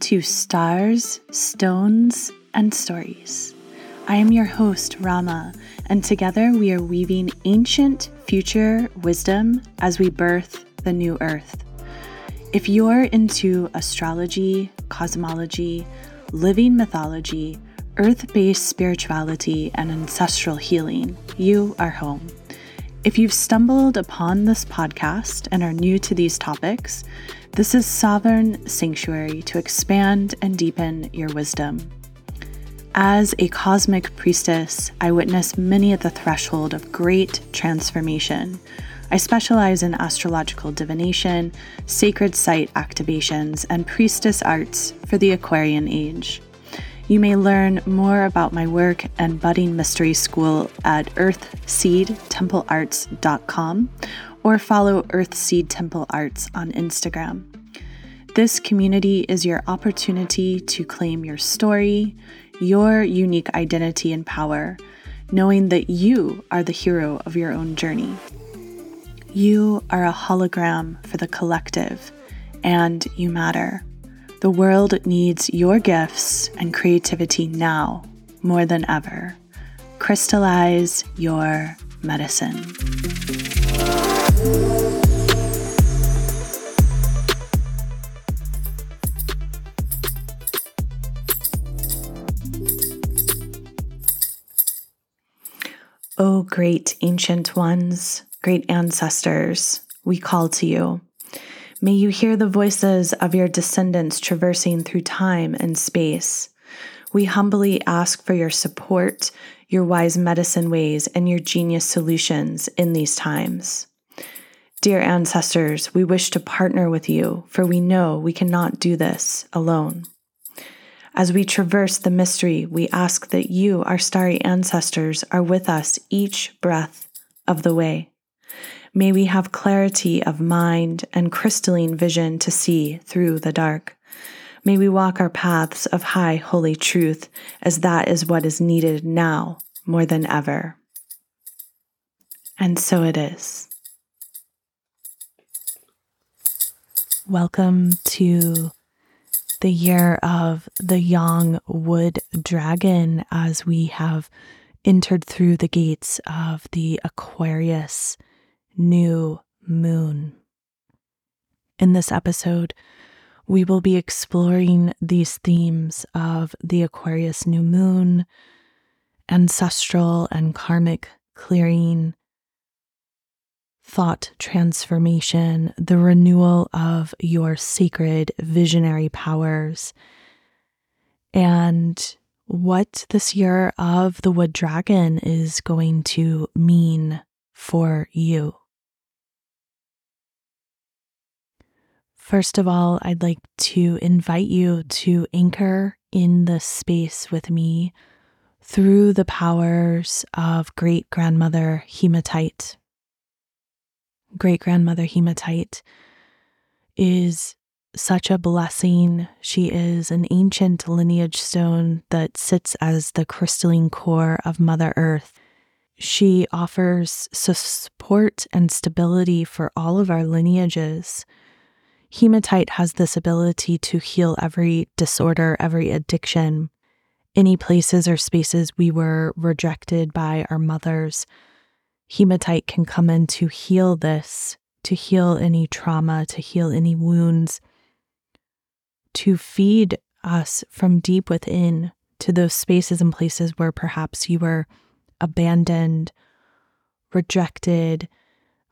to Stars, Stones, and Stories. I am your host, Rama, and together we are weaving ancient future wisdom as we birth the new earth. If you're into astrology, cosmology, living mythology, earth based spirituality, and ancestral healing, you are home. If you've stumbled upon this podcast and are new to these topics, this is Sovereign Sanctuary to expand and deepen your wisdom. As a cosmic priestess, I witness many at the threshold of great transformation. I specialize in astrological divination, sacred site activations, and priestess arts for the Aquarian age. You may learn more about my work and budding mystery school at earthseedtemplearts.com or follow Earthseed Temple Arts on Instagram. This community is your opportunity to claim your story, your unique identity and power, knowing that you are the hero of your own journey. You are a hologram for the collective, and you matter. The world needs your gifts and creativity now more than ever. Crystallize your medicine. O oh, great ancient ones, great ancestors, we call to you. May you hear the voices of your descendants traversing through time and space. We humbly ask for your support, your wise medicine ways, and your genius solutions in these times. Dear ancestors, we wish to partner with you, for we know we cannot do this alone. As we traverse the mystery, we ask that you, our starry ancestors, are with us each breath of the way. May we have clarity of mind and crystalline vision to see through the dark. May we walk our paths of high holy truth, as that is what is needed now more than ever. And so it is. Welcome to the year of the young wood dragon as we have entered through the gates of the Aquarius new moon. In this episode, we will be exploring these themes of the Aquarius new moon, ancestral and karmic clearing, thought transformation, the renewal of your sacred visionary powers, and what this year of the wood dragon is going to mean for you. First of all, I'd like to invite you to anchor in the space with me through the powers of great grandmother hematite great grandmother hematite is such a blessing. She is an ancient lineage stone that sits as the crystalline core of Mother Earth. She offers support and stability for all of our lineages. Hematite has this ability to heal every disorder, every addiction, any places or spaces we were rejected by our mothers, hematite can come in to heal this, to heal any trauma, to heal any wounds, to feed us from deep within to those spaces and places where perhaps you were abandoned, rejected,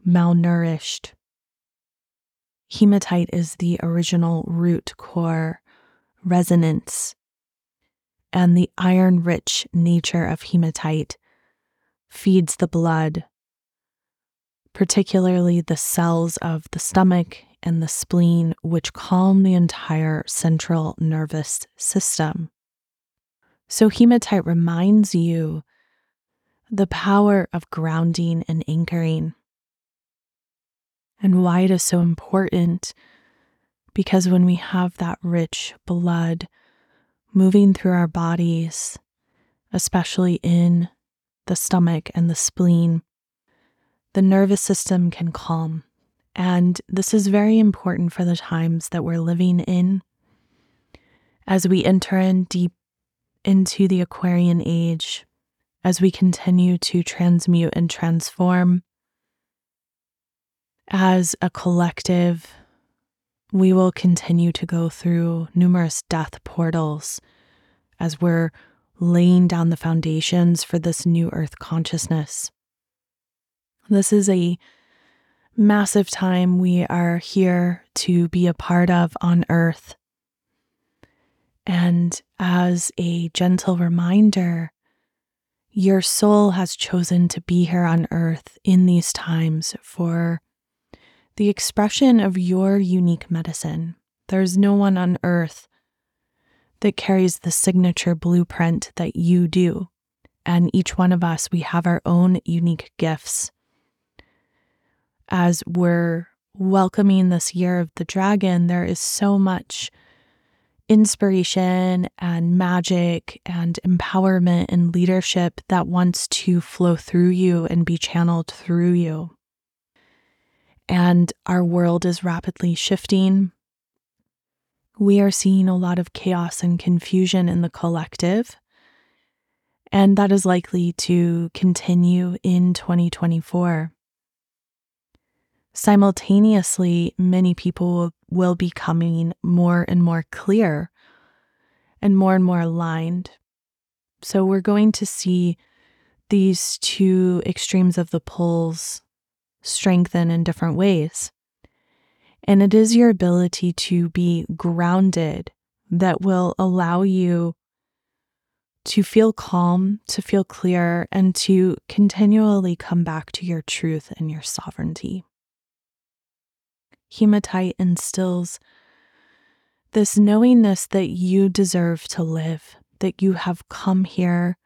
malnourished. Hematite is the original root core resonance, and the iron rich nature of hematite feeds the blood, particularly the cells of the stomach and the spleen, which calm the entire central nervous system. So, hematite reminds you the power of grounding and anchoring, and why it is so important. Because when we have that rich blood moving through our bodies, especially in the stomach, and the spleen, the nervous system can calm. And this is very important for the times that we're living in As we enter in deep into the Aquarian age, as we continue to transmute and transform, as a collective, we will continue to go through numerous death portals as we're laying down the foundations for this new earth consciousness. This is a massive time we are here to be a part of on earth. And as a gentle reminder, your soul has chosen to be here on earth in these times for the expression of your unique medicine. There's no one on earth that carries the signature blueprint that you do. And each one of us, we have our own unique gifts. As we're welcoming this year of the dragon, there is so much inspiration and magic and empowerment and leadership that wants to flow through you and be channeled through you. And our world is rapidly shifting we are seeing a lot of chaos and confusion in the collective. And that is likely to continue in 2024. Simultaneously, many people will be coming more and more clear and more and more aligned. So, we're going to see these two extremes of the poles strengthen in different ways. And it is your ability to be grounded that will allow you to feel calm, to feel clear, and to continually come back to your truth and your sovereignty. Hematite instills this knowingness that you deserve to live, that you have come here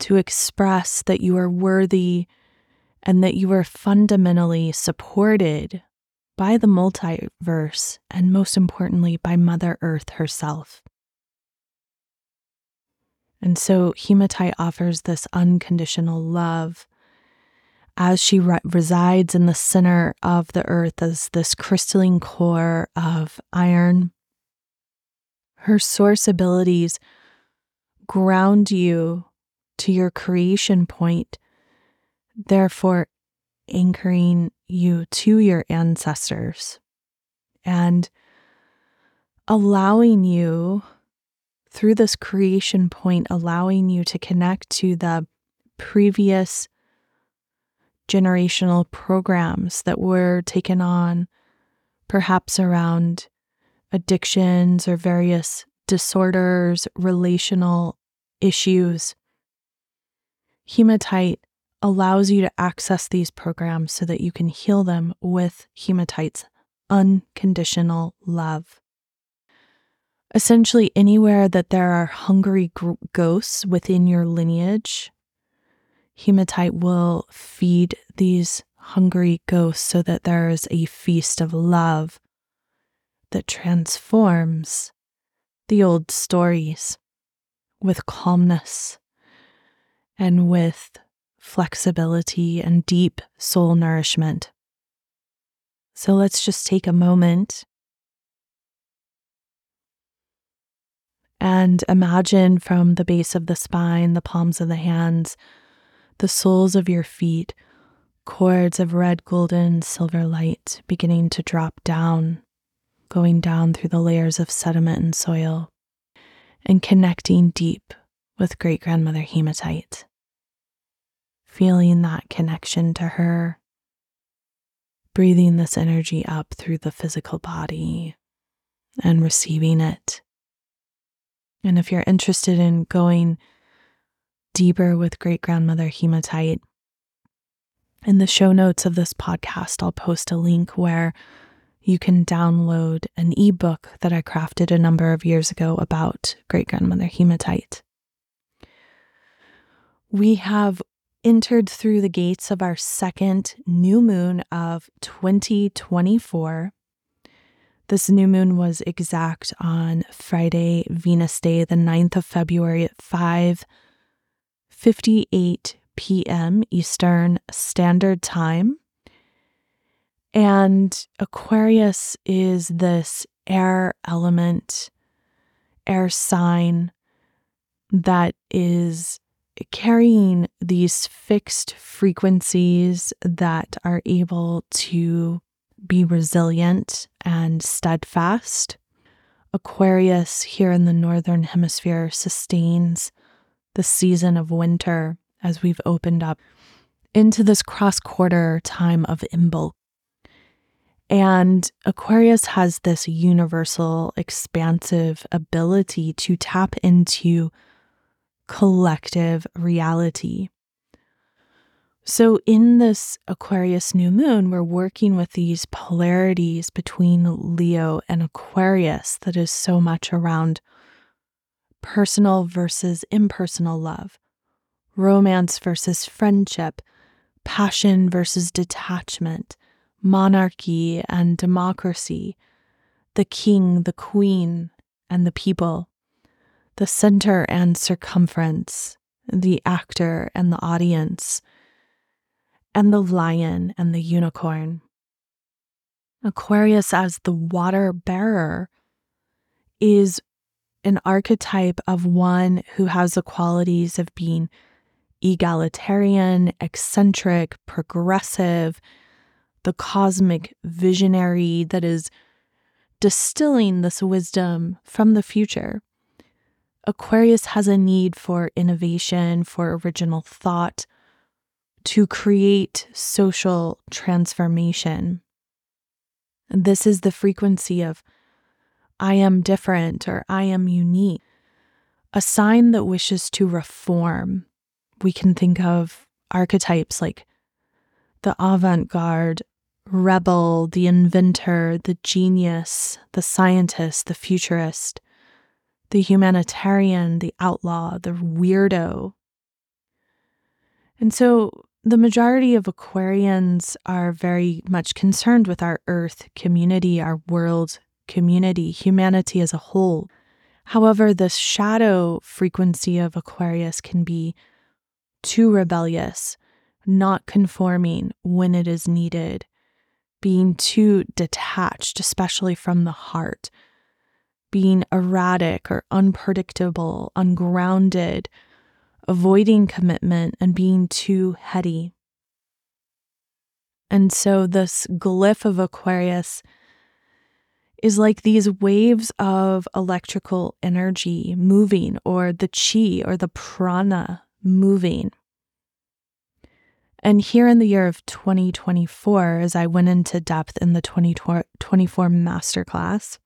to express that you are worthy and that you are fundamentally supported by the multiverse, and most importantly, by Mother Earth herself. And so Hematite offers this unconditional love as she re- resides in the center of the earth as this crystalline core of iron. Her source abilities ground you to your creation point, therefore anchoring you to your ancestors and allowing you through this creation point, allowing you to connect to the previous generational programs that were taken on, perhaps around addictions or various disorders, relational issues. Hematite allows you to access these programs so that you can heal them with hematite's unconditional love. Essentially, anywhere that there are hungry ghosts within your lineage, hematite will feed these hungry ghosts so that there is a feast of love that transforms the old stories with calmness and with flexibility, and deep soul nourishment. So let's just take a moment and imagine from the base of the spine, the palms of the hands, the soles of your feet, cords of red, golden, silver light beginning to drop down, going down through the layers of sediment and soil, and connecting deep with great grandmother hematite feeling that connection to her, breathing this energy up through the physical body and receiving it. And if you're interested in going deeper with great grandmother hematite, in the show notes of this podcast, I'll post a link where you can download an ebook that I crafted a number of years ago about great grandmother hematite. We have entered through the gates of our second new moon of 2024. This new moon was exact on Friday, Venus Day, the 9th of February at 5 58 p.m. Eastern Standard Time. And Aquarius is this air element. air sign that is carrying these fixed frequencies that are able to be resilient and steadfast. Aquarius here in the Northern Hemisphere sustains the season of winter as we've opened up into this cross quarter time of Imbolc. And Aquarius has this universal, expansive ability to tap into collective reality. So, in this Aquarius new moon, we're working with these polarities between Leo and Aquarius that is so much around personal versus impersonal love, romance versus friendship, passion versus detachment, monarchy and democracy, the king, the queen, and the people, the center and circumference, the actor and the audience, and the lion and the unicorn. Aquarius, as the water bearer, is an archetype of one who has the qualities of being egalitarian, eccentric, progressive, the cosmic visionary that is distilling this wisdom from the future. Aquarius has a need for innovation, for original thought, to create social transformation. This is the frequency of I am different or I am unique, a sign that wishes to reform. We can think of archetypes like the avant garde, rebel, the inventor, the genius, the scientist, the futurist, the humanitarian, the outlaw, the weirdo. And so the majority of Aquarians are very much concerned with our Earth community, our world community, humanity as a whole. However, the shadow frequency of Aquarius can be too rebellious, not conforming when it is needed, being too detached, especially from the heart, being erratic or unpredictable, ungrounded, avoiding commitment, and being too heady. And so, this glyph of Aquarius is like these waves of electrical energy moving, or the chi or the prana moving. And here in the year of 2024, as I went into depth in the 2024 masterclass,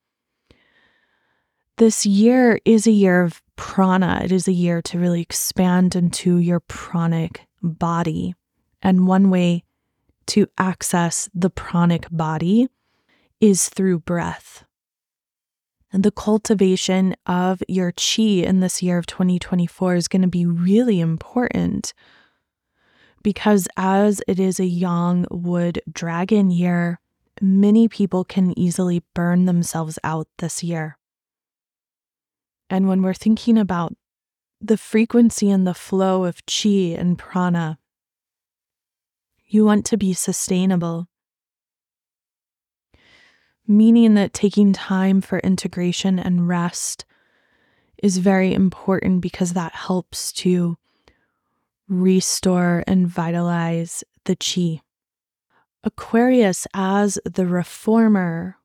this year is a year of prana. It is a year to really expand into your pranic body. And one way to access the pranic body is through breath. And the cultivation of your chi in this year of 2024 is going to be really important because as it is a yang wood dragon year, many people can easily burn themselves out this year. And when we're thinking about the frequency and the flow of chi and prana, you want to be sustainable, meaning that taking time for integration and rest is very important because that helps to restore and vitalize the chi. Aquarius, as the reformer,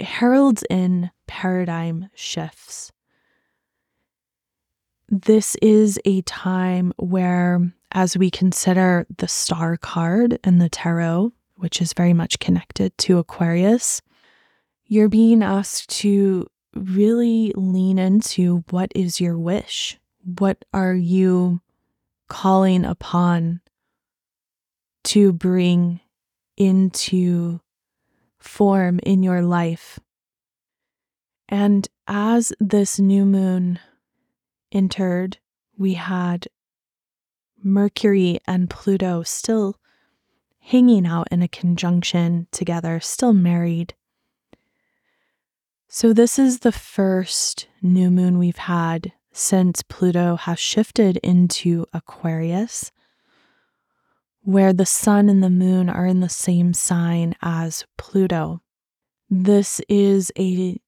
heralds in paradigm shifts. This is a time where, as we consider the star card and the tarot, which is very much connected to Aquarius, you're being asked to really lean into what is your wish? What are you calling upon to bring into form in your life. And as this new moon entered, we had Mercury and Pluto still hanging out in a conjunction together, still married. So, this is the first new moon we've had since Pluto has shifted into Aquarius, where the sun and the moon are in the same sign as Pluto. This is a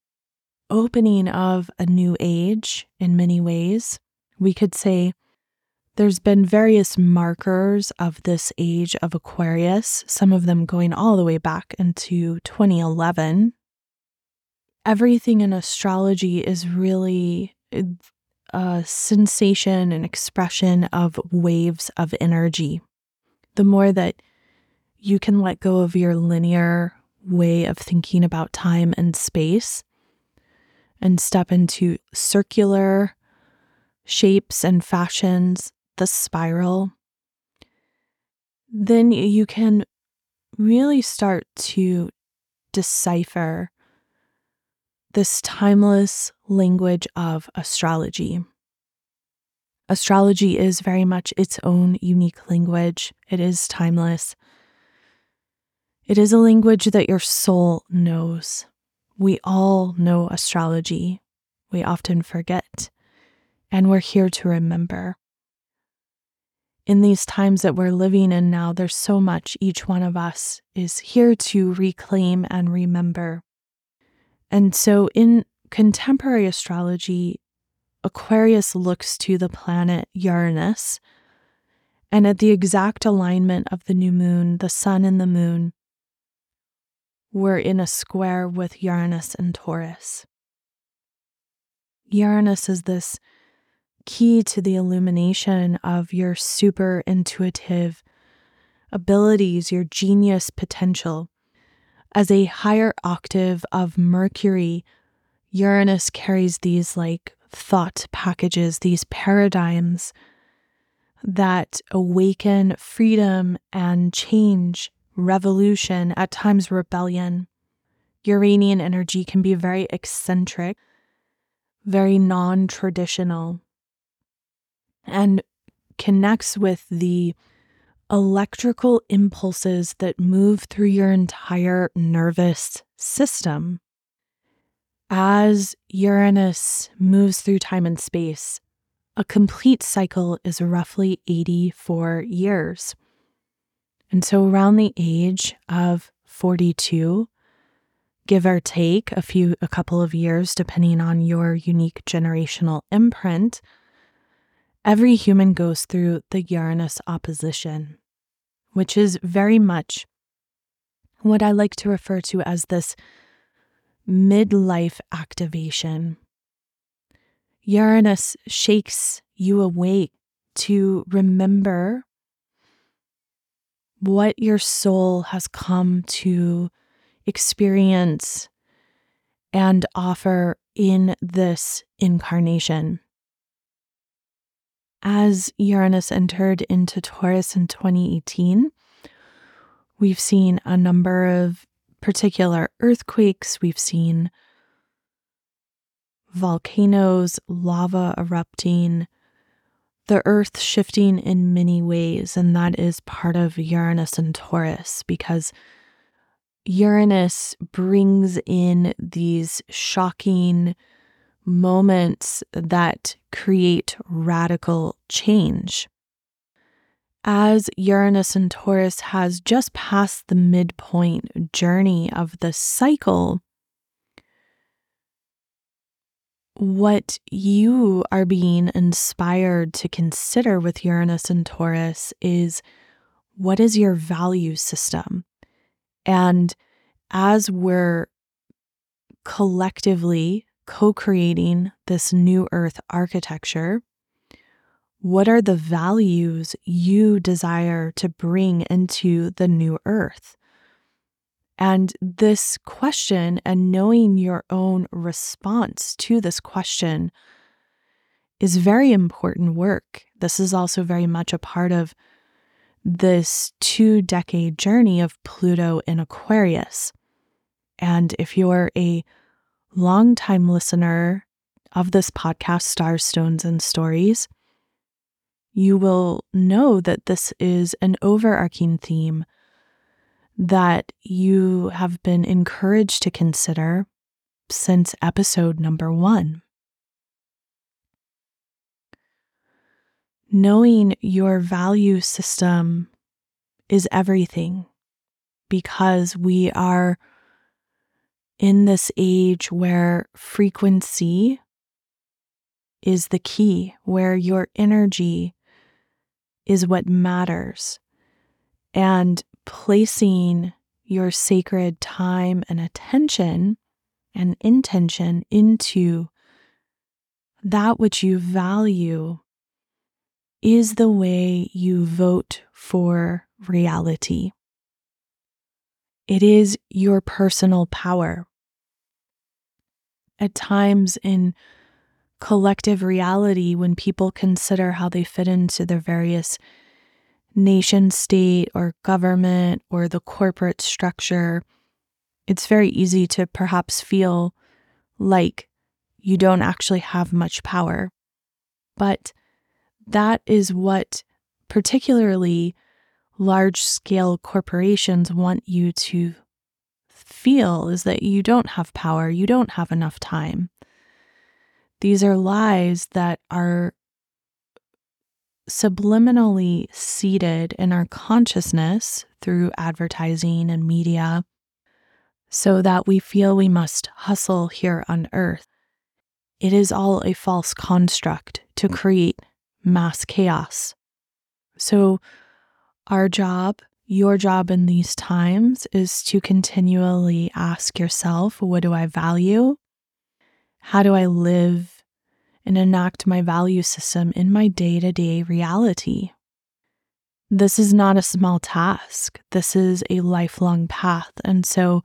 opening of a new age in many ways. We could say there's been various markers of this age of Aquarius, some of them going all the way back into 2011. Everything in astrology is really uh, a sensation and expression of waves of energy. The more that you can let go of your linear way of thinking about time and space and step into circular shapes and fashions, the spiral, then you can really start to decipher this timeless language of astrology. Astrology is very much its own unique language, it is timeless. It is a language that your soul knows. We all know astrology. We often forget, and we're here to remember. In these times that we're living in now, there's so much each one of us is here to reclaim and remember. And so, in contemporary astrology, Aquarius looks to the planet Uranus, and at the exact alignment of the new moon, the sun and the moon, we're in a square with Uranus and Taurus. Uranus is this key to the illumination of your super intuitive abilities, your genius potential. As a higher octave of Mercury, Uranus carries these like thought packages, these paradigms that awaken freedom and change revolution, at times rebellion. Uranian energy can be very eccentric, very non traditional, and connects with the electrical impulses that move through your entire nervous system. As Uranus moves through time and space, a complete cycle is roughly 84 years. And so, around the age of 42, give or take a few, a couple of years, depending on your unique generational imprint, every human goes through the Uranus opposition, which is very much what I like to refer to as this midlife activation. Uranus shakes you awake to remember what your soul has come to experience and offer in this incarnation. As Uranus entered into Taurus in 2018, we've seen a number of particular earthquakes, we've seen volcanoes, lava erupting, the earth shifting in many ways, and that is part of Uranus and Taurus because Uranus brings in these shocking moments that create radical change. As Uranus and Taurus has just passed the midpoint journey of the cycle, what you are being inspired to consider with Uranus and Taurus is what is your value system? And as we're collectively co creating this new earth architecture, what are the values you desire to bring into the new earth? And this question and knowing your own response to this question is very important work. This is also very much a part of this two decade journey of Pluto in Aquarius. And if you're a longtime listener of this podcast, Stars, Stones, and Stories, you will know that this is an overarching theme that you have been encouraged to consider since episode number one. Knowing your value system is everything because we are in this age where frequency is the key, where your energy is what matters, and placing your sacred time and attention and intention into that which you value is the way you vote for reality. It is your personal power. At times in collective reality, when people consider how they fit into their various nation state or government or the corporate structure, it's very easy to perhaps feel like you don't actually have much power. But that is what particularly large scale corporations want you to feel is that you don't have power, you don't have enough time. These are lies that are subliminally seeded in our consciousness through advertising and media so that we feel we must hustle here on earth. It is all a false construct to create mass chaos. So, our job, your job in these times, is to continually ask yourself what do I value? How do I live and enact my value system in my day to day reality? This is not a small task. This is a lifelong path. And so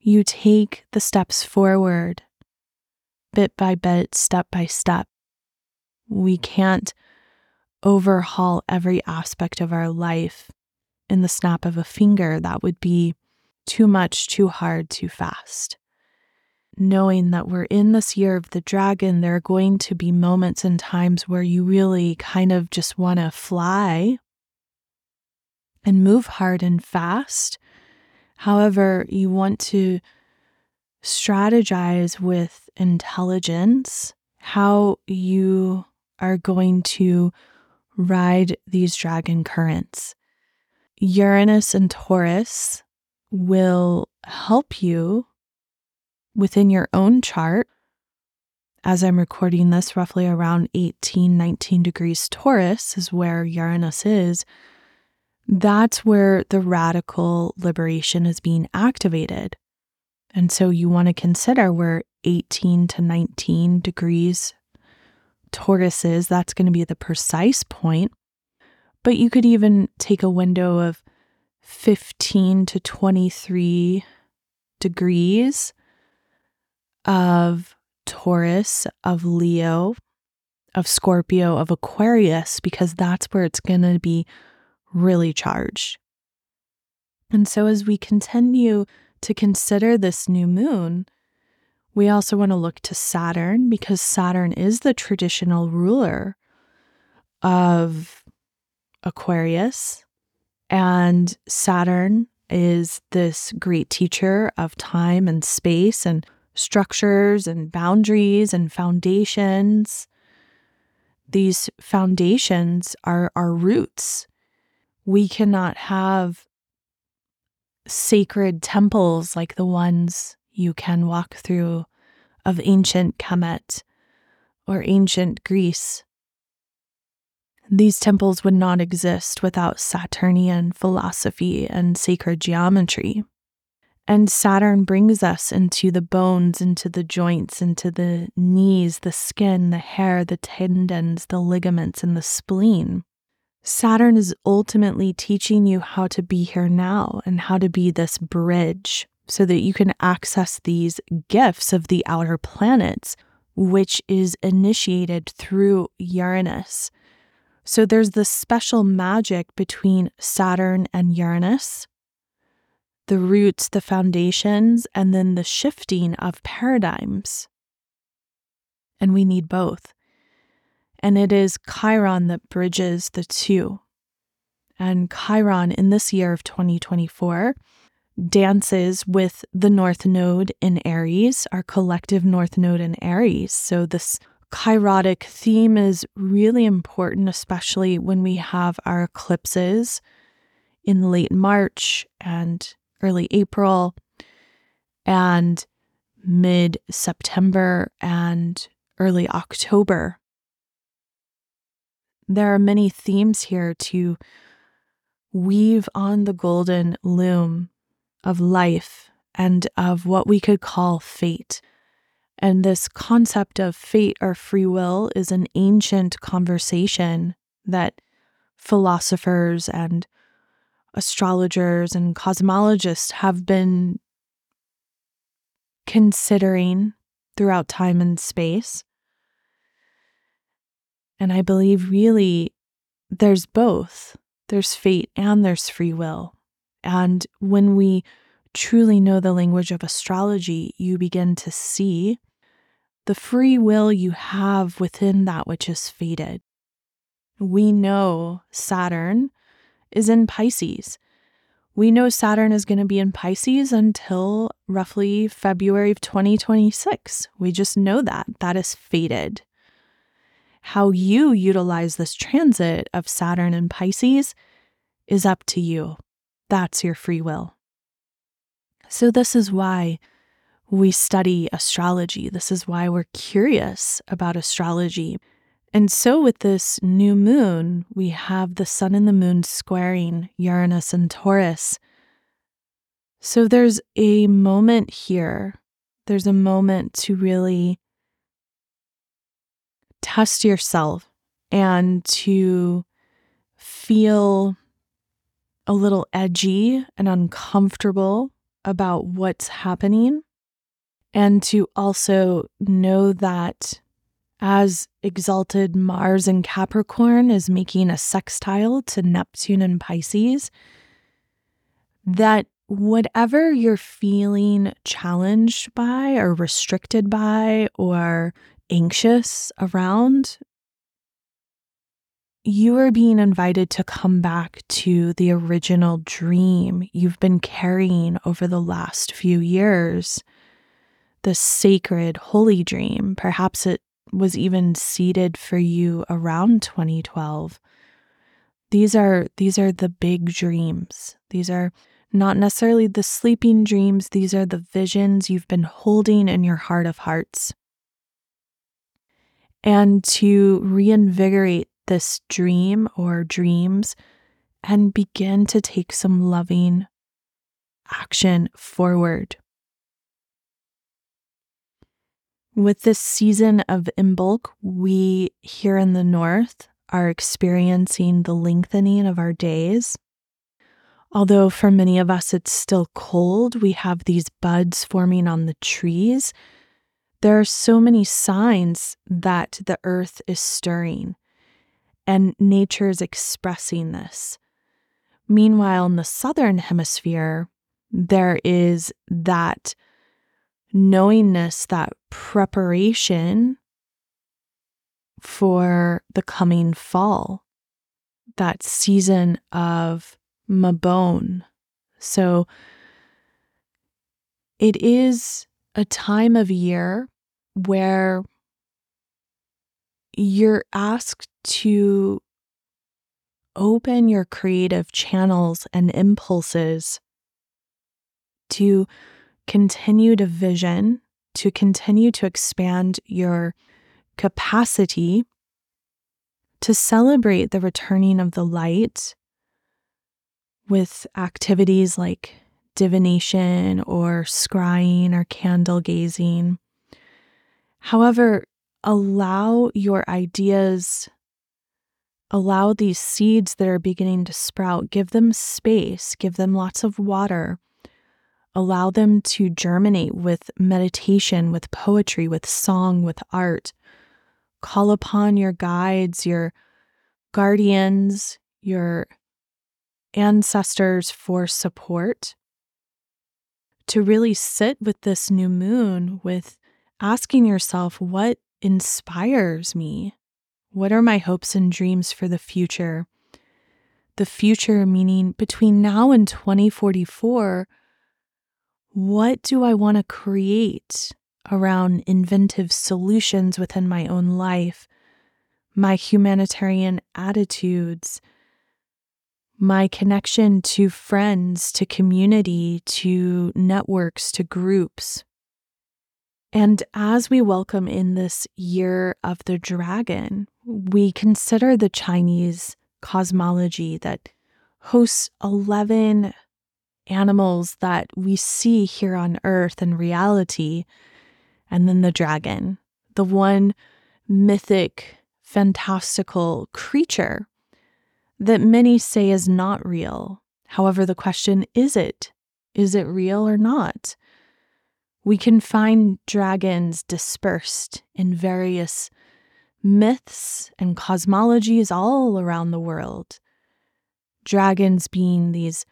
you take the steps forward bit by bit, step by step. We can't overhaul every aspect of our life in the snap of a finger. That would be too much, too hard, too fast knowing that we're in this year of the dragon, there are going to be moments and times where you really kind of just want to fly and move hard and fast. However, you want to strategize with intelligence how you are going to ride these dragon currents. Uranus and Taurus will help you within your own chart, as I'm recording this, roughly around 18, 19 degrees Taurus is where Uranus is. That's where the radical liberation is being activated. And so you want to consider where 18 to 19 degrees Taurus is. That's going to be the precise point. But you could even take a window of 15 to 23 degrees of Taurus, of Leo, of Scorpio, of Aquarius, because that's where it's going to be really charged. And so, as we continue to consider this new moon, we also want to look to Saturn because Saturn is the traditional ruler of Aquarius. And Saturn is this great teacher of time and space and structures and boundaries and foundations. These foundations are our roots. We cannot have sacred temples like the ones you can walk through of ancient Kemet or ancient Greece. These temples would not exist without Saturnian philosophy and sacred geometry. And Saturn brings us into the bones, into the joints, into the knees, the skin, the hair, the tendons, the ligaments, and the spleen. Saturn is ultimately teaching you how to be here now and how to be this bridge so that you can access these gifts of the outer planets, which is initiated through Uranus. So there's this special magic between Saturn and Uranus the roots, the foundations, and then the shifting of paradigms. And we need both. And it is Chiron that bridges the two. And Chiron in this year of 2024 dances with the North Node in Aries, our collective North Node in Aries. So, this chirotic theme is really important, especially when we have our eclipses in late March and early April. and mid September and early October. There are many themes here to weave on the golden loom of life and of what we could call fate. And this concept of fate or free will is an ancient conversation that philosophers and astrologers and cosmologists have been considering throughout time and space. And I believe really there's both there's fate and there's free will. And when we truly know the language of astrology, you begin to see the free will you have within that which is fated. We know Saturn is in Pisces. We know Saturn is going to be in Pisces until roughly February of 2026. We just know that. That is fated. How you utilize this transit of Saturn and Pisces is up to you. That's your free will. So, this is why we study astrology. This is why we're curious about astrology. And so, with this new moon, we have the sun and the moon squaring Uranus and Taurus. So, there's a moment here, there's a moment to really test yourself and to feel a little edgy and uncomfortable about what's happening and to also know that as exalted Mars in Capricorn is making a sextile to Neptune and Pisces, that whatever you're feeling challenged by or restricted by or anxious around, you are being invited to come back to the original dream you've been carrying over the last few years. The sacred, holy dream. Perhaps it was even seeded for you around 2012. These are these are the big dreams. These are not necessarily the sleeping dreams, these are the visions you've been holding in your heart of hearts. And to reinvigorate this dream or dreams and begin to take some loving action forward. With this season of Imbolc, we here in the north are experiencing the lengthening of our days. Although for many of us it's still cold, we have these buds forming on the trees. There are so many signs that the earth is stirring and nature is expressing this. Meanwhile, in the southern hemisphere, there is that knowingness, that preparation for the coming fall, that season of Mabon. So it is a time of year where you're asked to open your creative channels and impulses to continue to vision, to continue to expand your capacity to celebrate the returning of the light with activities like divination or scrying or candle gazing. However, allow your ideas, allow these seeds that are beginning to sprout, give them space, give them lots of water. Allow them to germinate with meditation, with poetry, with song, with art. Call upon your guides, your guardians, your ancestors for support. To really sit with this new moon with asking yourself, what inspires me? What are my hopes and dreams for the future? The future, meaning between now and 2044, what do I want to create around inventive solutions within my own life, my humanitarian attitudes, my connection to friends, to community, to networks, to groups. And as we welcome in this year of the dragon, we consider the Chinese cosmology that hosts 11 animals that we see here on earth in reality, and then the dragon, the one mythic, fantastical creature that many say is not real. However, the question is it? Is it real or not? We can find dragons dispersed in various myths and cosmologies all around the world. Dragons being these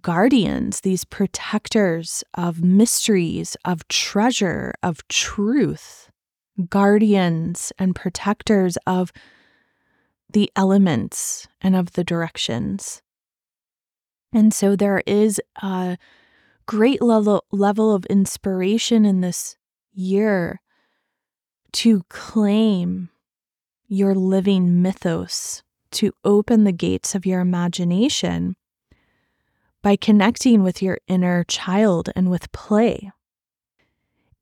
guardians, these protectors of mysteries, of treasure, of truth, guardians and protectors of the elements and of the directions. And so there is a great level, level of inspiration in this year to claim your living mythos, to open the gates of your imagination by connecting with your inner child and with play.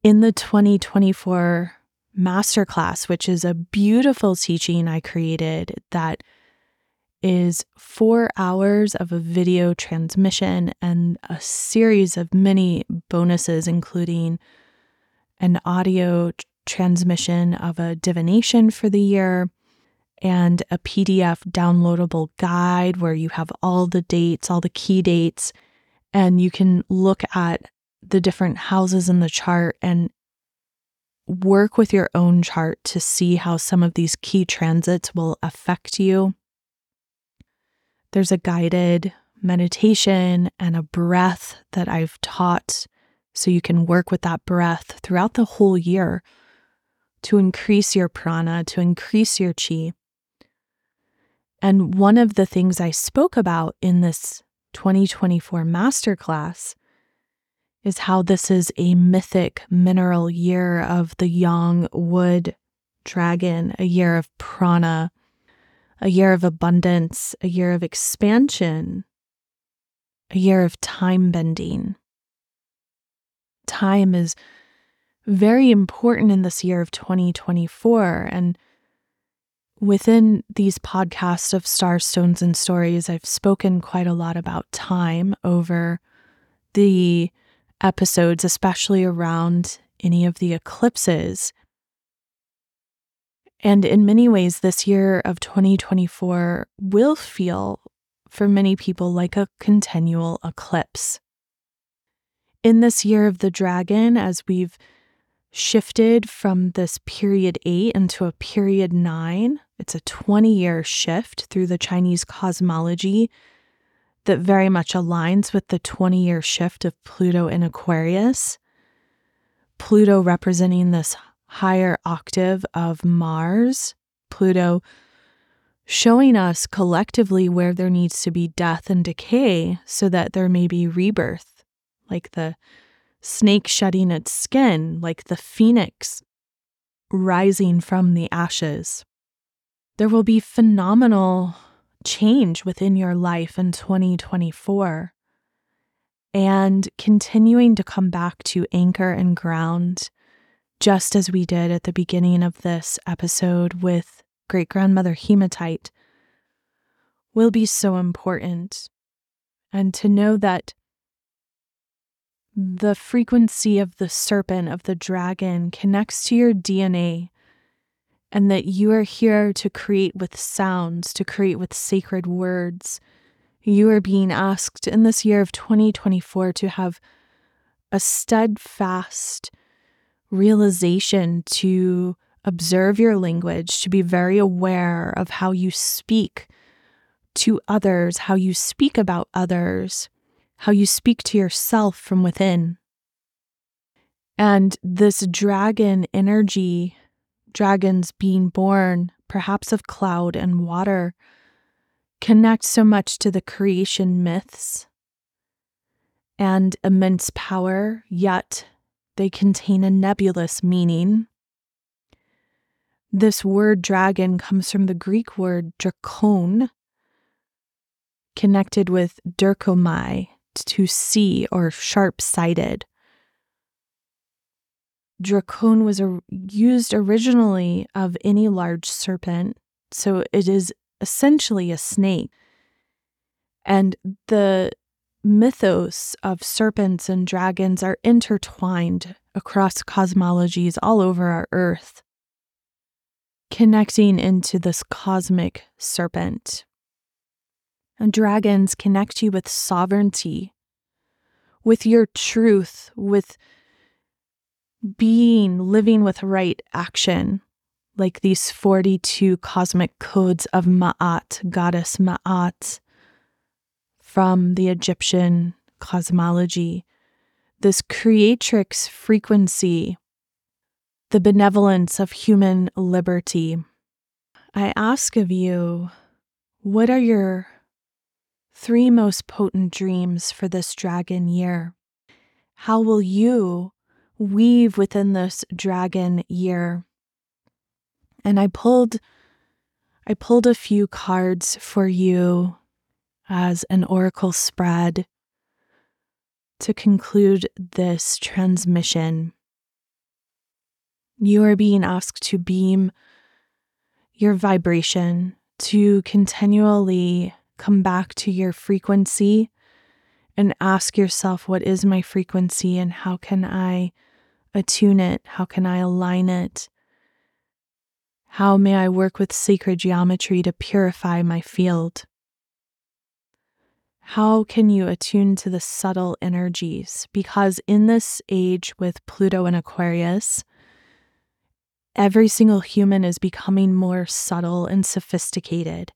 In the 2024 masterclass, which is a beautiful teaching I created that is four hours of a video transmission and a series of many bonuses, including an audio transmission of a divination for the year and a PDF downloadable guide where you have all the dates, all the key dates, and you can look at the different houses in the chart and work with your own chart to see how some of these key transits will affect you. There's a guided meditation and a breath that I've taught so you can work with that breath throughout the whole year to increase your prana, to increase your chi. And one of the things I spoke about in this 2024 masterclass is how this is a mythic mineral year of the yang wood dragon, a year of prana, a year of abundance, a year of expansion, a year of time bending. Time is very important in this year of 2024. And within these podcasts of Stars, Stones, and Stories, I've spoken quite a lot about time over the episodes, especially around any of the eclipses. And in many ways, this year of 2024 will feel for many people like a continual eclipse. In this year of the dragon, as we've shifted from this period eight into a period nine, it's a 20 year shift through the Chinese cosmology that very much aligns with the 20 year shift of Pluto in Aquarius. Pluto representing this higher octave of Mars, Pluto showing us collectively where there needs to be death and decay so that there may be rebirth, like the snake shedding its skin, like the phoenix rising from the ashes. There will be phenomenal change within your life in 2024 and continuing to come back to anchor and ground, just as we did at the beginning of this episode with great grandmother hematite, will be so important. And to know that the frequency of the serpent, of the dragon, connects to your DNA and that you are here to create with sounds, to create with sacred words. You are being asked in this year of 2024 to have a steadfast realization to observe your language, to be very aware of how you speak to others, how you speak about others, how you speak to yourself from within. And this dragon energy dragons being born, perhaps of cloud and water, connect so much to the creation myths and immense power, yet they contain a nebulous meaning. This word dragon comes from the Greek word drakon, connected with derkomai, to see or sharp sighted. Dracon was used originally of any large serpent, so it is essentially a snake. And the mythos of serpents and dragons are intertwined across cosmologies all over our earth, connecting into this cosmic serpent. And dragons connect you with sovereignty, with your truth, with being, living with right action, like these 42 cosmic codes of Ma'at, goddess Ma'at, from the Egyptian cosmology, this creatrix frequency, the benevolence of human liberty. I ask of you, what are your three most potent dreams for this dragon year? How will you weave within this dragon year? And I pulled I pulled a few cards for you as an oracle spread to conclude this transmission. You are being asked to beam your vibration, to continually come back to your frequency and ask yourself, what is my frequency and how can I attune it? How can I align it? How may I work with sacred geometry to purify my field? How can you attune to the subtle energies? Because in this age with Pluto and Aquarius, every single human is becoming more subtle and sophisticated.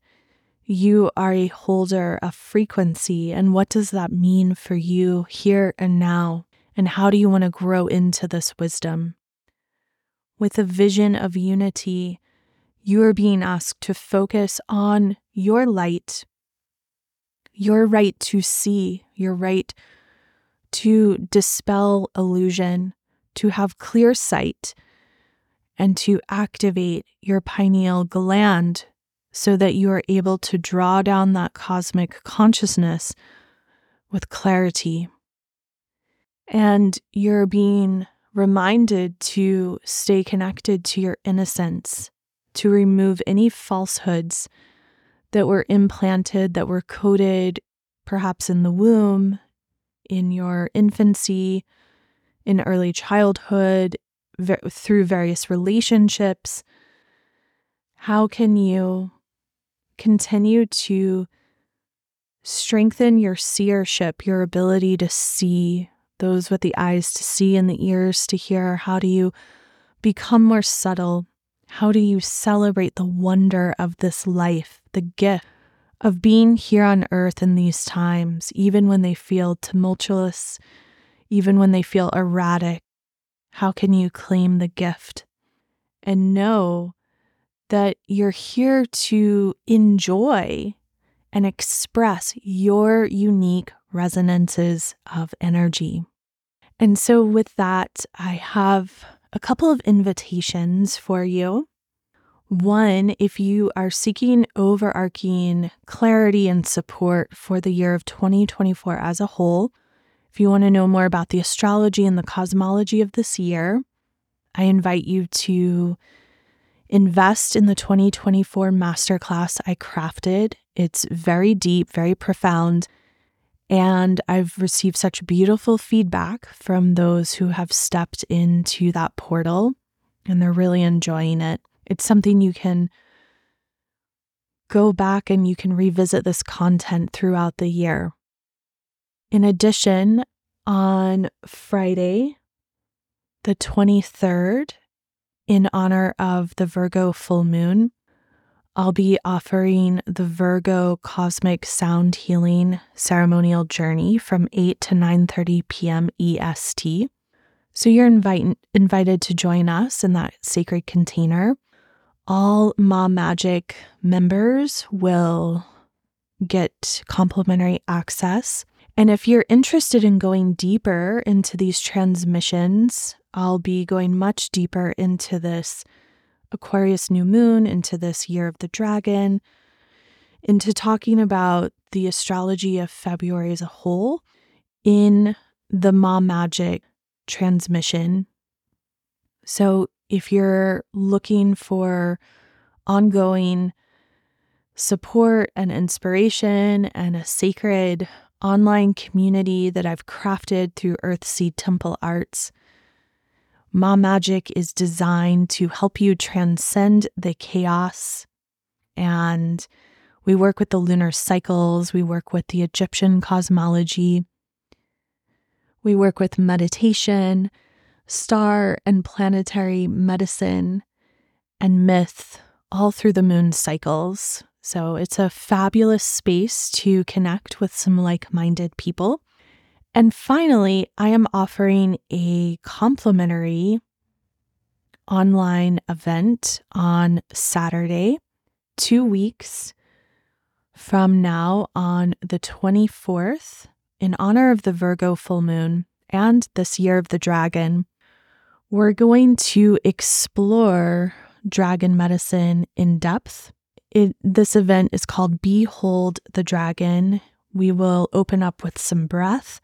You are a holder of frequency. And what does that mean for you here and now? And how do you want to grow into this wisdom? With a vision of unity, you are being asked to focus on your light your right to see, your right to dispel illusion, to have clear sight, and to activate your pineal gland so that you are able to draw down that cosmic consciousness with clarity. And you're being reminded to stay connected to your innocence, to remove any falsehoods that were implanted, that were coded perhaps in the womb, in your infancy, in early childhood, ver- through various relationships. How can you continue to strengthen your seership, your ability to see, those with the eyes to see and the ears to hear? How do you become more subtle? How do you celebrate the wonder of this life, the gift of being here on earth in these times, even when they feel tumultuous, even when they feel erratic? How can you claim the gift and know that you're here to enjoy and express your unique resonances of energy? And so, with that, I have a couple of invitations for you. One, if you are seeking overarching clarity and support for the year of 2024 as a whole, if you want to know more about the astrology and the cosmology of this year, I invite you to invest in the 2024 masterclass I crafted. It's very deep, very profound, and I've received such beautiful feedback from those who have stepped into that portal and they're really enjoying it. It's something you can go back and you can revisit this content throughout the year. In addition, on Friday, the 23rd, in honor of the Virgo full moon, I'll be offering the Virgo Cosmic Sound Healing Ceremonial Journey from 8 to 9:30 p.m. EST. So you're invite, invited to join us in that sacred container. All Ma Magic members will get complimentary access. And if you're interested in going deeper into these transmissions, I'll be going much deeper into this Aquarius new moon into this year of the dragon, into talking about the astrology of February as a whole in the Mom Magic transmission. So, if you're looking for ongoing support and inspiration and a sacred online community that I've crafted through Earthseed Temple Arts, Mom Magic is designed to help you transcend the chaos. And we work with the lunar cycles, we work with the Egyptian cosmology, we work with meditation, star and planetary medicine, and myth all through the moon cycles. So it's a fabulous space to connect with some like minded people. And finally, I am offering a complimentary online event on Saturday, two weeks from now on the 24th, in honor of the Virgo full moon and this year of the dragon. We're going to explore dragon medicine in depth. It, this event is called Behold the Dragon. We will open up with some breath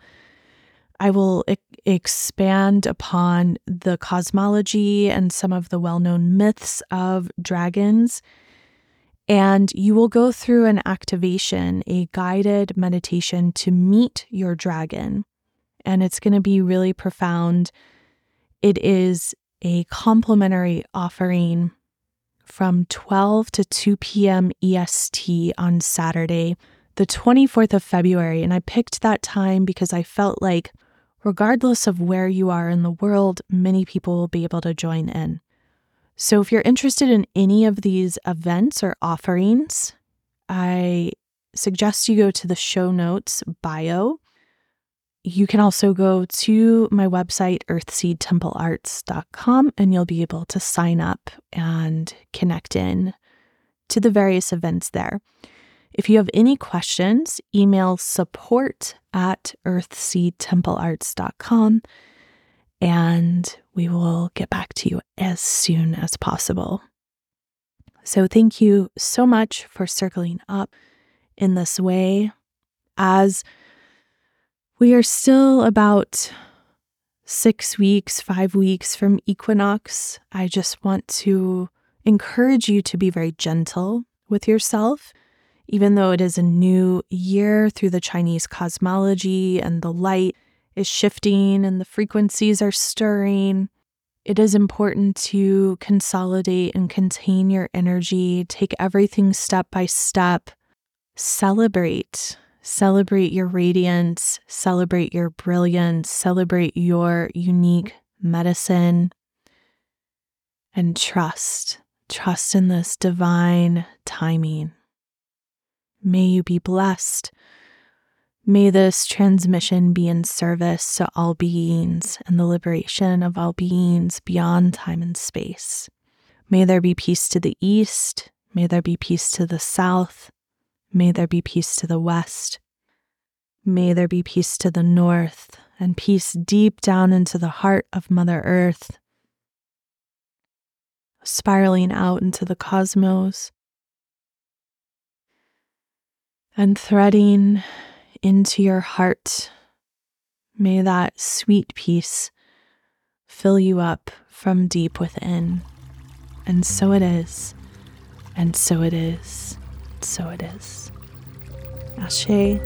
I will e- expand upon the cosmology and some of the well known myths of dragons. And you will go through an activation, a guided meditation to meet your dragon. And it's going to be really profound. It is a complimentary offering from 12 to 2 p.m. EST on Saturday, the 24th of February. And I picked that time because I felt like regardless of where you are in the world, many people will be able to join in. So, if you're interested in any of these events or offerings, I suggest you go to the show notes bio. You can also go to my website, earthseedtemplearts.com, and you'll be able to sign up and connect in to the various events there. If you have any questions, email support at earthseedtemplearts.com and we will get back to you as soon as possible. So, thank you so much for circling up in this way as we are still about six weeks, five weeks from equinox. I just want to encourage you to be very gentle with yourself even though it is a new year through the Chinese cosmology and the light is shifting and the frequencies are stirring, it is important to consolidate and contain your energy, take everything step by step, celebrate. Celebrate your radiance, celebrate your brilliance, celebrate your unique medicine, and trust. Trust in this divine timing. May you be blessed. May this transmission be in service to all beings and the liberation of all beings beyond time and space. May there be peace to the east. May there be peace to the south. May there be peace to the west. May there be peace to the north and peace deep down into the heart of Mother Earth, spiraling out into the cosmos and threading into your heart. May that sweet peace fill you up from deep within. And so it is, and so it is, so it is. Ashe,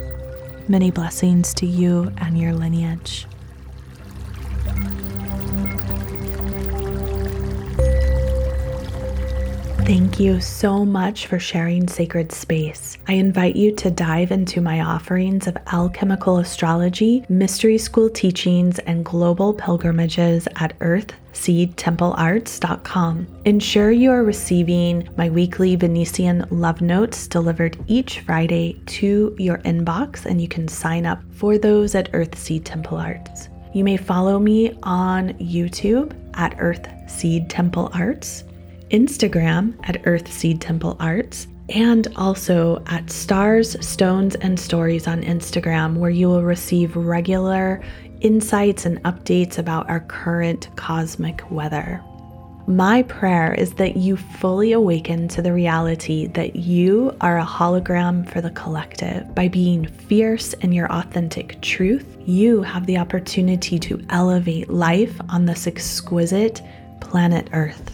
many blessings to you and your lineage. Thank you so much for sharing sacred space. I invite you to dive into my offerings of alchemical astrology, mystery school teachings, and global pilgrimages at earthseedtemplearts.com. Ensure you are receiving my weekly Venusian love notes delivered each Friday to your inbox, and you can sign up for those at Earthseed Temple Arts. You may follow me on YouTube at Earthseed Temple Arts Instagram at Earthseed Temple Arts, and also at Stars, Stones, and Stories on Instagram, where you will receive regular insights and updates about our current cosmic weather. My prayer is that you fully awaken to the reality that you are a hologram for the collective. By being fierce in your authentic truth, you have the opportunity to elevate life on this exquisite planet Earth